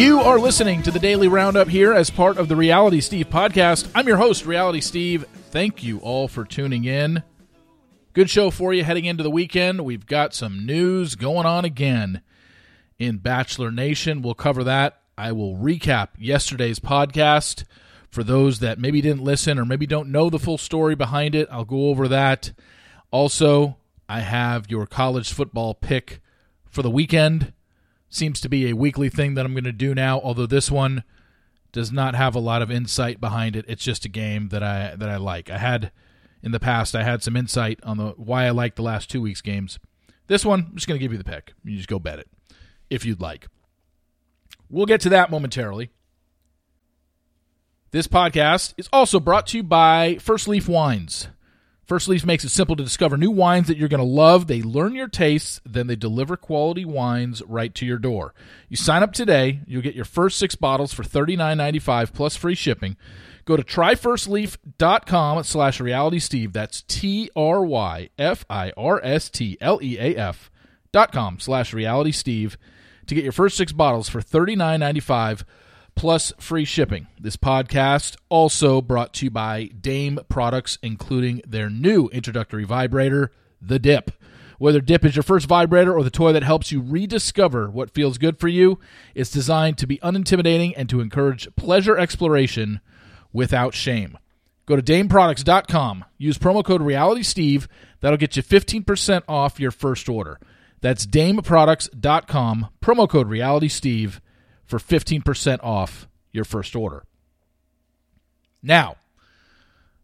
You are listening to the Daily Roundup here as part of the Reality Steve podcast. I'm your host, Reality Steve. Thank you all for tuning in. Good show for you heading into the weekend. We've got some news going on again in Bachelor Nation. We'll cover that. I will recap yesterday's podcast for those that maybe didn't listen or maybe don't know the full story behind it. I'll go over that. Also, I have your college football pick for the weekend seems to be a weekly thing that I'm going to do now. Although this one does not have a lot of insight behind it. It's just a game that I that I like. I had in the past I had some insight on the why I like the last two weeks games. This one, I'm just going to give you the pick. You just go bet it if you'd like. We'll get to that momentarily. This podcast is also brought to you by First Leaf Wines. First Leaf makes it simple to discover new wines that you're going to love. They learn your tastes, then they deliver quality wines right to your door. You sign up today, you'll get your first six bottles for $39.95 plus free shipping. Go to tryfirstleaf.com slash realitysteve. That's T-R-Y-F-I-R-S-T-L-E-A-F dot com slash realitysteve to get your first six bottles for $39.95 plus free shipping. This podcast also brought to you by Dame Products, including their new introductory vibrator, the Dip. Whether Dip is your first vibrator or the toy that helps you rediscover what feels good for you, it's designed to be unintimidating and to encourage pleasure exploration without shame. Go to dameproducts.com. Use promo code RealitySteve. That'll get you 15% off your first order. That's dameproducts.com. Promo code RealitySteve for 15% off your first order. Now,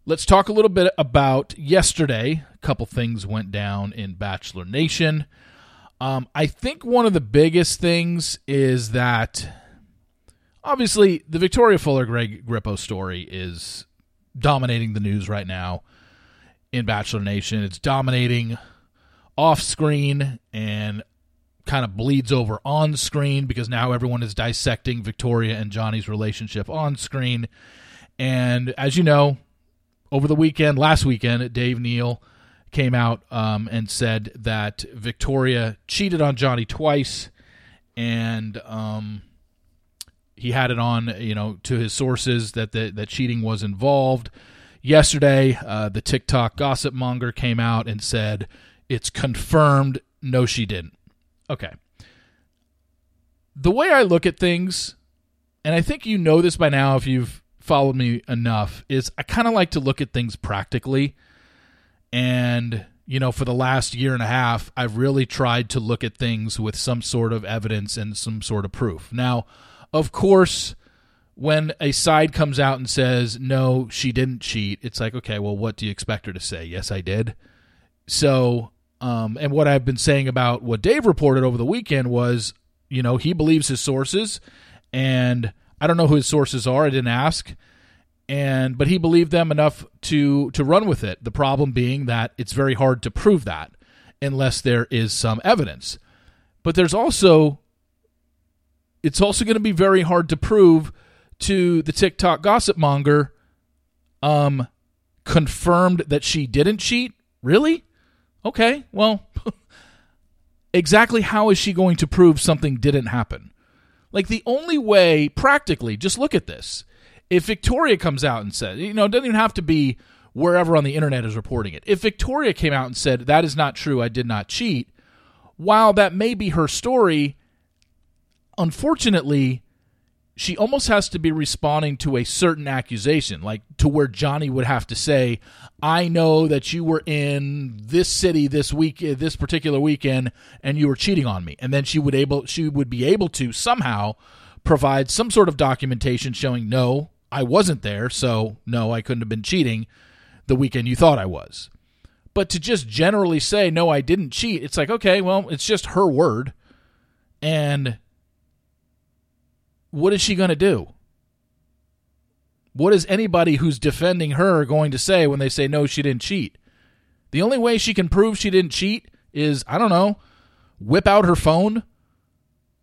let's talk a little bit about yesterday. A couple things went down in Bachelor Nation. Um, I think one of the biggest things is that obviously the Victoria Fuller Greg Grippo story is dominating the news right now in Bachelor Nation. It's dominating off screen and kind of bleeds over on screen because now everyone is dissecting Victoria and Johnny's relationship on screen. And as you know, over the weekend, last weekend, Dave Neal came out um, and said that Victoria cheated on Johnny twice, and um, he had it on, you know, to his sources that the, that cheating was involved. Yesterday, uh, the TikTok gossip monger came out and said it's confirmed. No, she didn't. Okay. The way I look at things, and I think you know this by now if you've followed me enough, is I kind of like to look at things practically. And, you know, for the last year and a half, I've really tried to look at things with some sort of evidence and some sort of proof. Now, of course, when a side comes out and says, no, she didn't cheat, it's like, okay, well, what do you expect her to say? Yes, I did. So um, and what I've been saying about what Dave reported over the weekend was, you know, he believes his sources, and I don't know who his sources are. I didn't ask, and but he believed them enough to to run with it. The problem being that it's very hard to prove that unless there is some evidence. But there's also it's also going to be very hard to prove to the TikTok gossip monger um confirmed that she didn't cheat. Really? Okay, well, exactly how is she going to prove something didn't happen? Like, the only way, practically, just look at this. If Victoria comes out and says, you know, it doesn't even have to be wherever on the internet is reporting it. If Victoria came out and said, that is not true, I did not cheat, while that may be her story, unfortunately, she almost has to be responding to a certain accusation, like to where Johnny would have to say, "I know that you were in this city this week, uh, this particular weekend, and you were cheating on me," and then she would able she would be able to somehow provide some sort of documentation showing, "No, I wasn't there, so no, I couldn't have been cheating the weekend you thought I was." But to just generally say, "No, I didn't cheat," it's like, okay, well, it's just her word, and what is she going to do? What is anybody who's defending her going to say when they say no, she didn't cheat? The only way she can prove she didn't cheat is, I don't know, whip out her phone,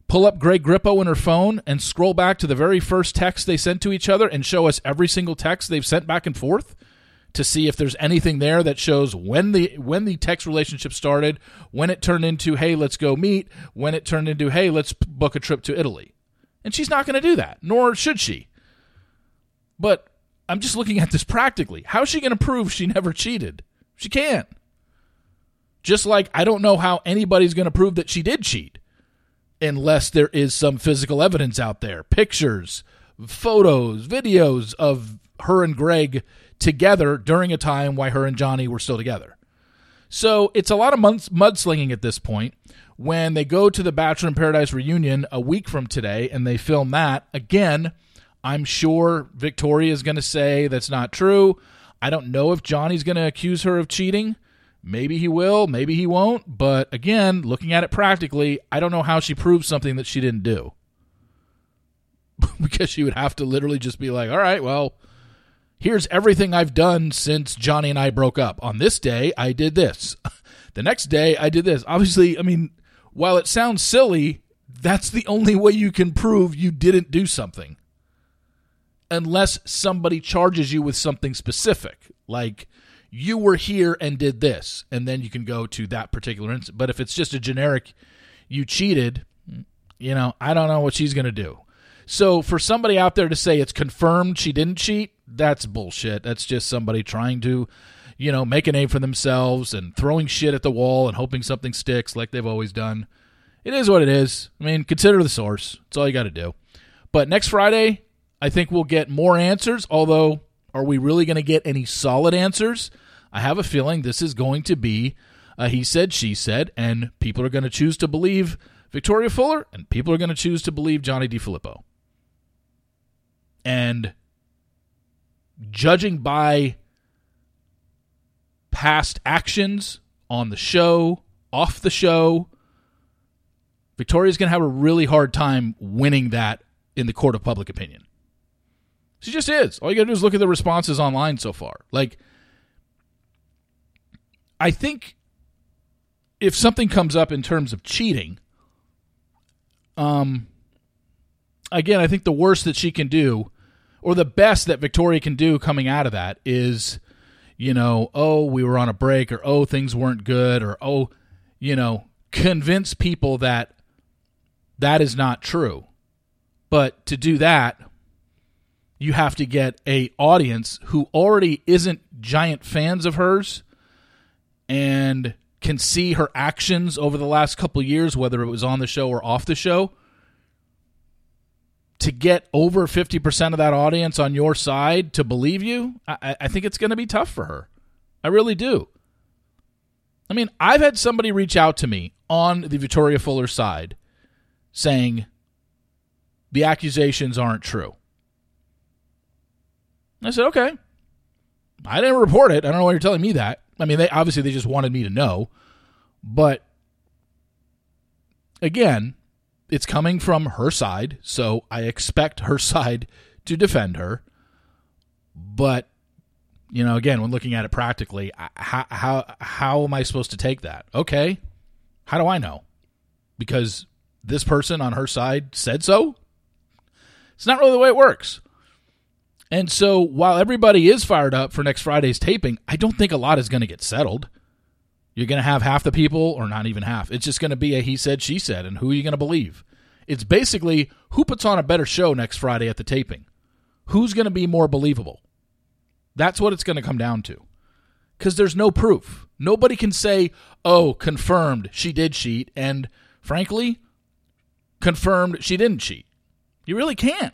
pull up Greg Grippo in her phone, and scroll back to the very first text they sent to each other and show us every single text they've sent back and forth to see if there's anything there that shows when the when the text relationship started, when it turned into hey, let's go meet, when it turned into hey, let's book a trip to Italy And she's not going to do that, nor should she. But I'm just looking at this practically. How is she going to prove she never cheated? She can't. Just like I don't know how anybody's going to prove that she did cheat unless there is some physical evidence out there pictures, photos, videos of her and Greg together during a time why her and Johnny were still together. So it's a lot of mudslinging at this point. When they go to the Bachelor in Paradise reunion a week from today and they film that, again, I'm sure Victoria is going to say that's not true. I don't know if Johnny's going to accuse her of cheating. Maybe he will, maybe he won't. But again, looking at it practically, I don't know how she proves something that she didn't do. because she would have to literally just be like, all right, well, here's everything I've done since Johnny and I broke up. On this day, I did this. the next day, I did this. Obviously, I mean, while it sounds silly, that's the only way you can prove you didn't do something. Unless somebody charges you with something specific, like you were here and did this, and then you can go to that particular instance. But if it's just a generic, you cheated, you know, I don't know what she's going to do. So for somebody out there to say it's confirmed she didn't cheat, that's bullshit. That's just somebody trying to, you know, make a name for themselves and throwing shit at the wall and hoping something sticks like they've always done. It is what it is. I mean, consider the source. That's all you got to do. But next Friday, I think we'll get more answers, although are we really going to get any solid answers? I have a feeling this is going to be he said, she said, and people are going to choose to believe Victoria Fuller, and people are going to choose to believe Johnny DePhillipo. And judging by past actions on the show, off the show, Victoria's going to have a really hard time winning that in the court of public opinion. She just is. All you got to do is look at the responses online so far. Like, I think if something comes up in terms of cheating, um, again, I think the worst that she can do, or the best that Victoria can do coming out of that is, you know, oh, we were on a break, or oh, things weren't good, or oh, you know, convince people that that is not true. But to do that, you have to get a audience who already isn't giant fans of hers and can see her actions over the last couple years, whether it was on the show or off the show, to get over 50% of that audience on your side to believe you, I, I think it's going to be tough for her. I really do. I mean, I've had somebody reach out to me on the Victoria Fuller side saying the accusations aren't true. I said, okay. I didn't report it. I don't know why you're telling me that. I mean, they obviously they just wanted me to know, but again, it's coming from her side, so I expect her side to defend her. But you know, again, when looking at it practically, how how how am I supposed to take that? Okay, how do I know? Because this person on her side said so. It's not really the way it works. And so while everybody is fired up for next Friday's taping, I don't think a lot is going to get settled. You're going to have half the people, or not even half. It's just going to be a he said, she said, and who are you going to believe? It's basically who puts on a better show next Friday at the taping? Who's going to be more believable? That's what it's going to come down to. Because there's no proof. Nobody can say, oh, confirmed she did cheat, and frankly, confirmed she didn't cheat. You really can't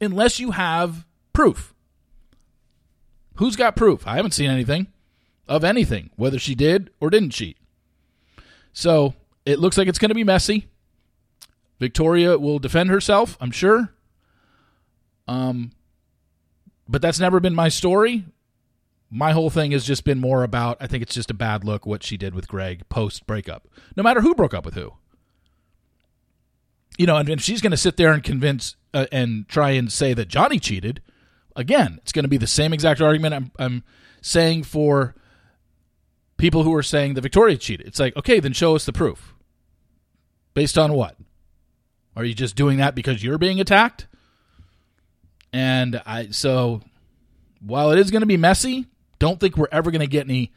unless you have proof. Who's got proof? I haven't seen anything of anything, whether she did or didn't cheat. So it looks like it's going to be messy. Victoria will defend herself, I'm sure. Um, but that's never been my story. My whole thing has just been more about I think it's just a bad look what she did with Greg post breakup, no matter who broke up with who. You know, and if she's going to sit there and convince uh, and try and say that Johnny cheated, Again, it's going to be the same exact argument I'm, I'm saying for people who are saying the Victoria cheated. It's like, okay, then show us the proof. Based on what? Are you just doing that because you're being attacked? And I so while it is going to be messy, don't think we're ever going to get any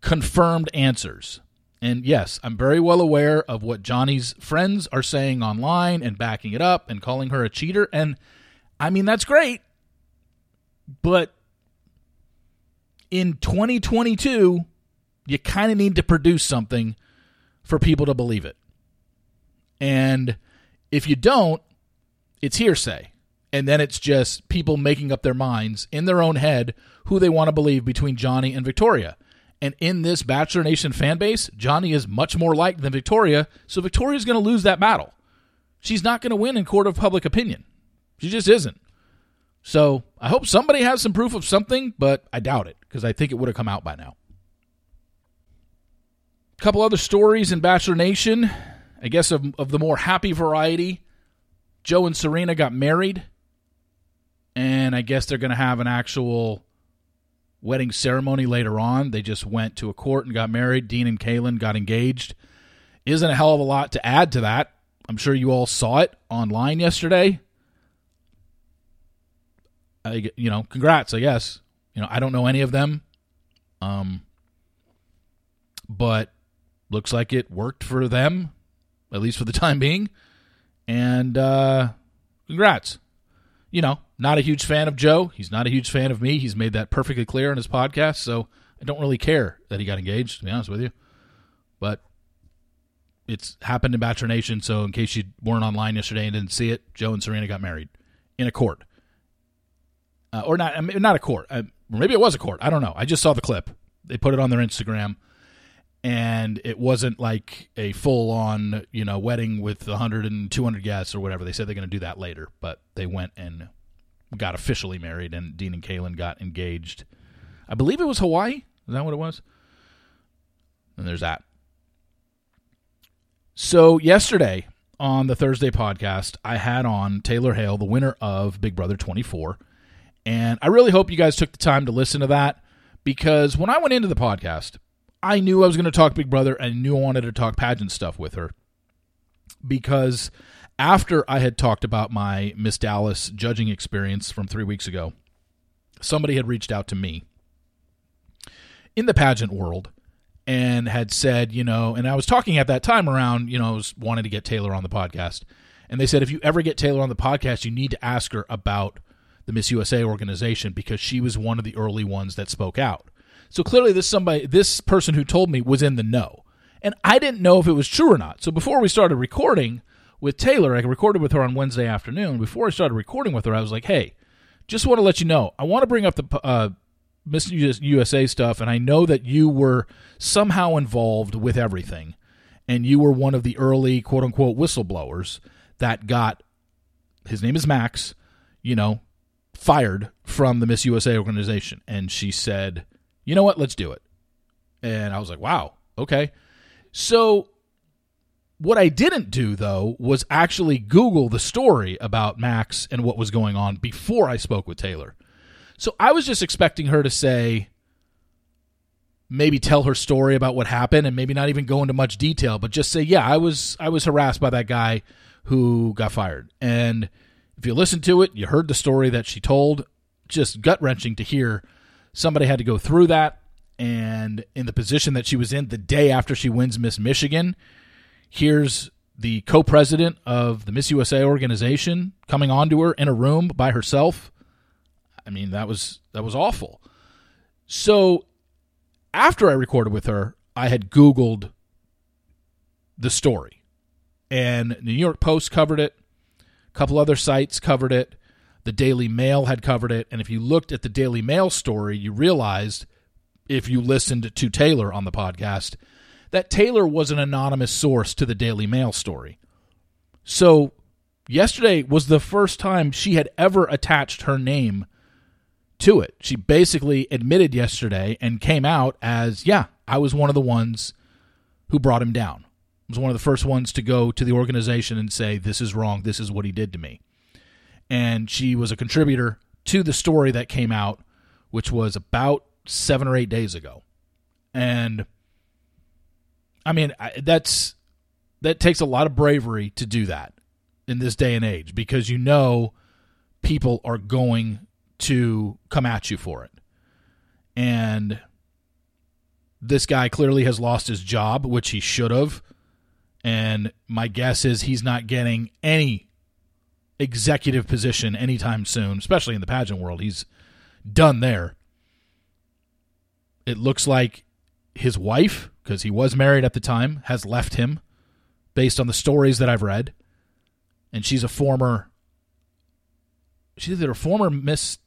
confirmed answers. And yes, I'm very well aware of what Johnny's friends are saying online and backing it up and calling her a cheater. And I mean, that's great. But in 2022, you kind of need to produce something for people to believe it. And if you don't, it's hearsay. And then it's just people making up their minds in their own head who they want to believe between Johnny and Victoria. And in this Bachelor Nation fan base, Johnny is much more liked than Victoria, so Victoria's going to lose that battle. She's not going to win in court of public opinion. She just isn't. So I hope somebody has some proof of something, but I doubt it because I think it would have come out by now. Couple other stories in Bachelor Nation, I guess of, of the more happy variety. Joe and Serena got married, and I guess they're going to have an actual wedding ceremony later on. They just went to a court and got married. Dean and Caelynn got engaged. Isn't a hell of a lot to add to that. I'm sure you all saw it online yesterday. I, you know, congrats, I guess. You know, I don't know any of them. Um, but looks like it worked for them, at least for the time being. And uh, congrats. You know, not a huge fan of Joe. He's not a huge fan of me. He's made that perfectly clear in his podcast. So I don't really care that he got engaged, to be honest with you. But it's happened in Bachelor Nation. So in case you weren't online yesterday and didn't see it, Joe and Serena got married in a court. Uh, or not, not a court. Maybe it was a court. I don't know. I just saw the clip. They put it on their Instagram and it wasn't like a full on you know wedding with 100 and 200 guests or whatever. They said they're going to do that later but they went and got officially married and dean and caelynn got engaged. I believe it was hawaii. Is that what it was? And there's that. So yesterday on the thursday podcast i had on taylor hale the winner of big brother 24 and i really hope you guys took the time to listen to that because when i went into the podcast I knew I was going to talk Big Brother and knew I wanted to talk pageant stuff with her because after I had talked about my Miss Dallas judging experience from three weeks ago, somebody had reached out to me in the pageant world and had said, you know, and I was talking at that time around, you know, I was wanting to get Taylor on the podcast. And they said, if you ever get Taylor on the podcast, you need to ask her about the Miss USA organization because she was one of the early ones that spoke out. So clearly, this somebody, this person who told me was in the know, and I didn't know if it was true or not. So before we started recording with Taylor, I recorded with her on Wednesday afternoon. Before I started recording with her, I was like, "Hey, just want to let you know, I want to bring up the uh, Miss USA stuff, and I know that you were somehow involved with everything, and you were one of the early quote unquote whistleblowers that got his name is Max, you know, fired from the Miss USA organization." And she said you know what? Let's do it. And I was like, wow, okay. So what I didn't do though was actually Google the story about Max and what was going on before I spoke with Taylor. So I was just expecting her to say, maybe tell her story about what happened and maybe not even go into much detail, but just say, yeah, I was I was harassed by that guy who got fired. And if you listen to it, you heard the story that she told. Just gut wrenching to hear somebody had to go through that. And in the position that she was in the day after she wins Miss Michigan, here's the co president of the Miss USA organization coming onto her in a room by herself. I mean, that was that was awful. So after I recorded with her, I had Googled the story. And the New York Post covered it. A couple other sites covered it. The Daily Mail had covered it. And if you looked at the Daily Mail story, you realized, if you listened to Taylor on the podcast, that Taylor was an anonymous source to the Daily Mail story. So yesterday was the first time she had ever attached her name to it. She basically admitted yesterday and came out as, yeah, I was one of the ones who brought him down. I was one of the first ones to go to the organization and say, this is wrong. This is what he did to me and she was a contributor to the story that came out, which was about seven or eight days ago. And I mean, that's that takes a lot of bravery to do that in this day and age because you know people are going to come at you for it. And this guy clearly has lost his job, which he should have. And my guess is he's not getting any executive position anytime soon, especially in the pageant world. He's done there. It looks like his wife, because he was married at the time, has left him based on the stories that I've read. And she's a former she's either a former Miss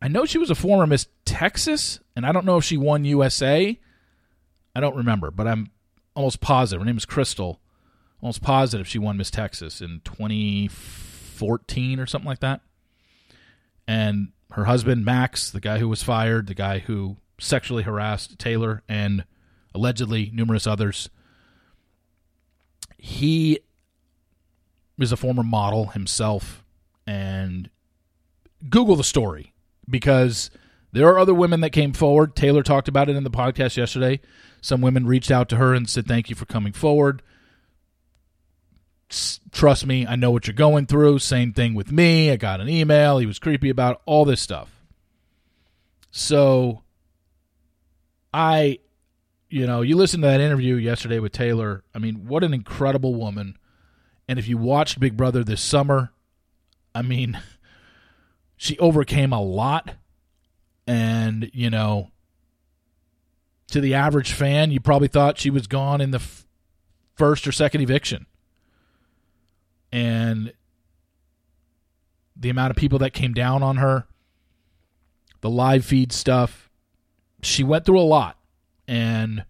I know she was a former Miss Texas, and I don't know if she won USA. I don't remember, but I'm almost positive. Her name is Crystal. Almost positive she won Miss Texas in 2014 or something like that. And her husband, Max, the guy who was fired, the guy who sexually harassed Taylor and allegedly numerous others, he is a former model himself. And Google the story because there are other women that came forward. Taylor talked about it in the podcast yesterday. Some women reached out to her and said, Thank you for coming forward. Trust me, I know what you're going through. Same thing with me. I got an email. He was creepy about all this stuff. So, I, you know, you listened to that interview yesterday with Taylor. I mean, what an incredible woman. And if you watched Big Brother this summer, I mean, she overcame a lot. And, you know, to the average fan, you probably thought she was gone in the f- first or second eviction. And the amount of people that came down on her, the live feed stuff, she went through a lot. And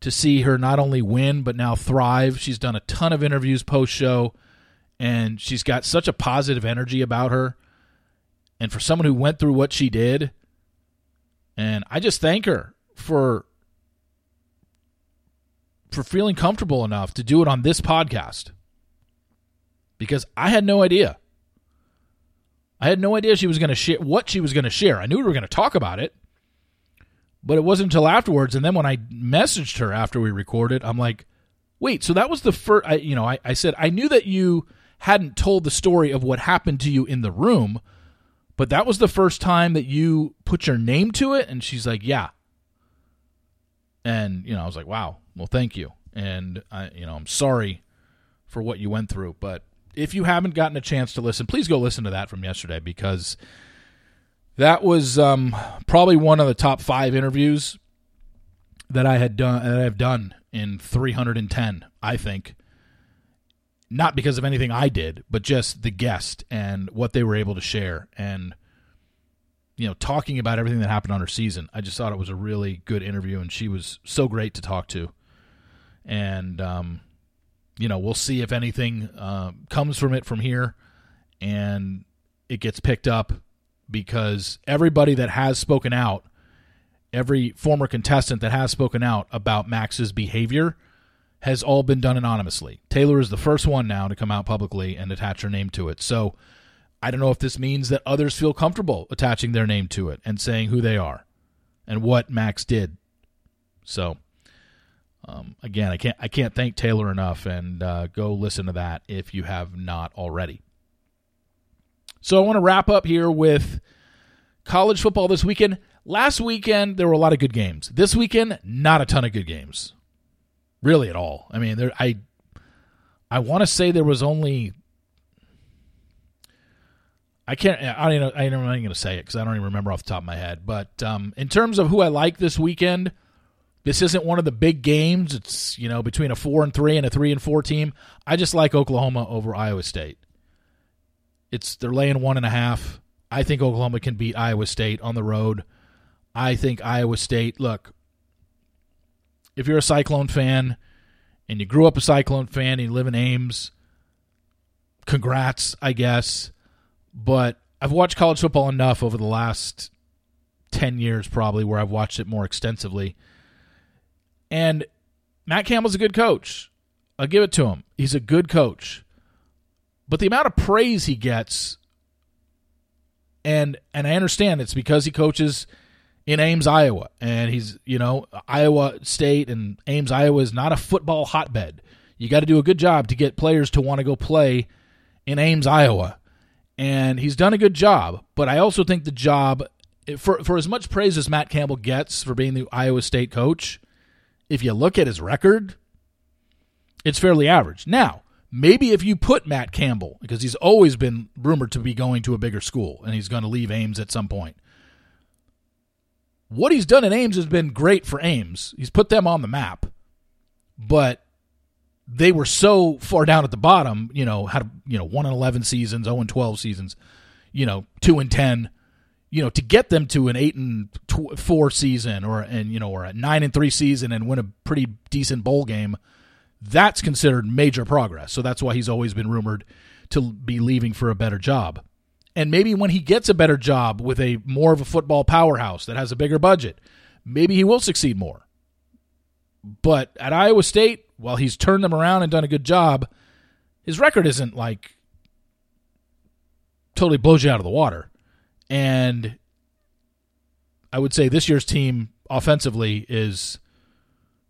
to see her not only win, but now thrive, she's done a ton of interviews post show, and she's got such a positive energy about her. And for someone who went through what she did, and I just thank her for for feeling comfortable enough to do it on this podcast. Because I had no idea. I had no idea she was going to share what she was going to share. I knew we were going to talk about it, but it wasn't until afterwards. And then when I messaged her after we recorded, I'm like, wait, so that was the first, I, you know, I, I said, I knew that you hadn't told the story of what happened to you in the room, but that was the first time that you put your name to it. And she's like, yeah. And, you know, I was like, wow, well, thank you. And, I, you know, I'm sorry for what you went through. But if you haven't gotten a chance to listen, please go listen to that from yesterday because that was um, probably one of the top five interviews that I had done that I've done in 310, I think not because of anything I did, but just the guest and what they were able to share and you know talking about everything that happened on her season. I just thought it was a really good interview, and she was so great to talk to. And um, you know, we'll see if anything uh, comes from it from here, and it gets picked up because everybody that has spoken out, every former contestant that has spoken out about Max's behavior has all been done anonymously. Taylor is the first one now to come out publicly and attach her name to it. So I don't know if this means that others feel comfortable attaching their name to it and saying who they are and what Max did. So um, again, I can't I can't thank Taylor enough, and uh, go listen to that if you have not already. So I want to wrap up here with college football this weekend. Last weekend there were a lot of good games. This weekend, not a ton of good games really at all. I mean, there I I want to say there was only I can't I don't even, I don't even going to say it because I don't even remember off the top of my head. But um, in terms of who I like this weekend, this isn't one of the big games. It's you know between a four and three and a three and four team. I just like Oklahoma over Iowa State. It's they're laying one and a half. I think Oklahoma can beat Iowa State on the road. I think Iowa State. Look, if you're a Cyclone fan and you grew up a Cyclone fan and you live in Ames, congrats, I guess. But I've watched college football enough over the last 10 years, probably, where I've watched it more extensively. And Matt Campbell's a good coach. I'll give it to him. He's a good coach. But the amount of praise he gets, and and I understand it's because he coaches in Ames, Iowa. And he's, you know, Iowa State and Ames, Iowa is not a football hotbed. You got to do a good job to get players to want to go play in Ames, Iowa. And he's done a good job, but I also think the job for for as much praise as Matt Campbell gets for being the Iowa State coach, if you look at his record, it's fairly average. Now, maybe if you put Matt Campbell, because he's always been rumored to be going to a bigger school and he's going to leave Ames at some point. What he's done in Ames has been great for Ames. He's put them on the map, but they were so far down at the bottom. You know, had you know one and eleven seasons, zero and twelve seasons, you know, two and ten. You know, to get them to an eight and tw- four season, or and you know, or a nine and three season, and win a pretty decent bowl game that's considered major progress. So that's why he's always been rumored to be leaving for a better job. And maybe when he gets a better job with a more of a football powerhouse that has a bigger budget, maybe he will succeed more. But at Iowa State, while he's turned them around and done a good job, his record isn't like totally blows you out of the water. And I would say this year's team offensively is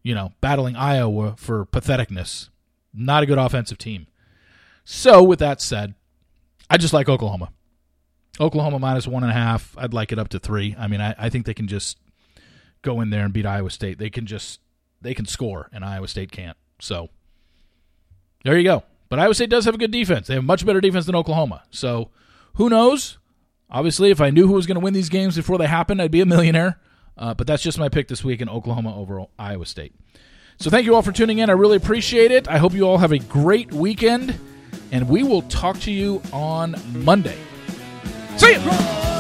you know, battling Iowa for patheticness. Not a good offensive team. So, with that said, I just like Oklahoma. Oklahoma minus one and a half. I'd like it up to three. I mean, I, I think they can just go in there and beat Iowa State. They can just they can score, and Iowa State can't. So there you go. But Iowa State does have a good defense. They have much better defense than Oklahoma. So who knows? Obviously, if I knew who was going to win these games before they happened, I'd be a millionaire. Uh, but that's just my pick this week in Oklahoma over Iowa State. So thank you all for tuning in. I really appreciate it. I hope you all have a great weekend, and we will talk to you on Monday. See you.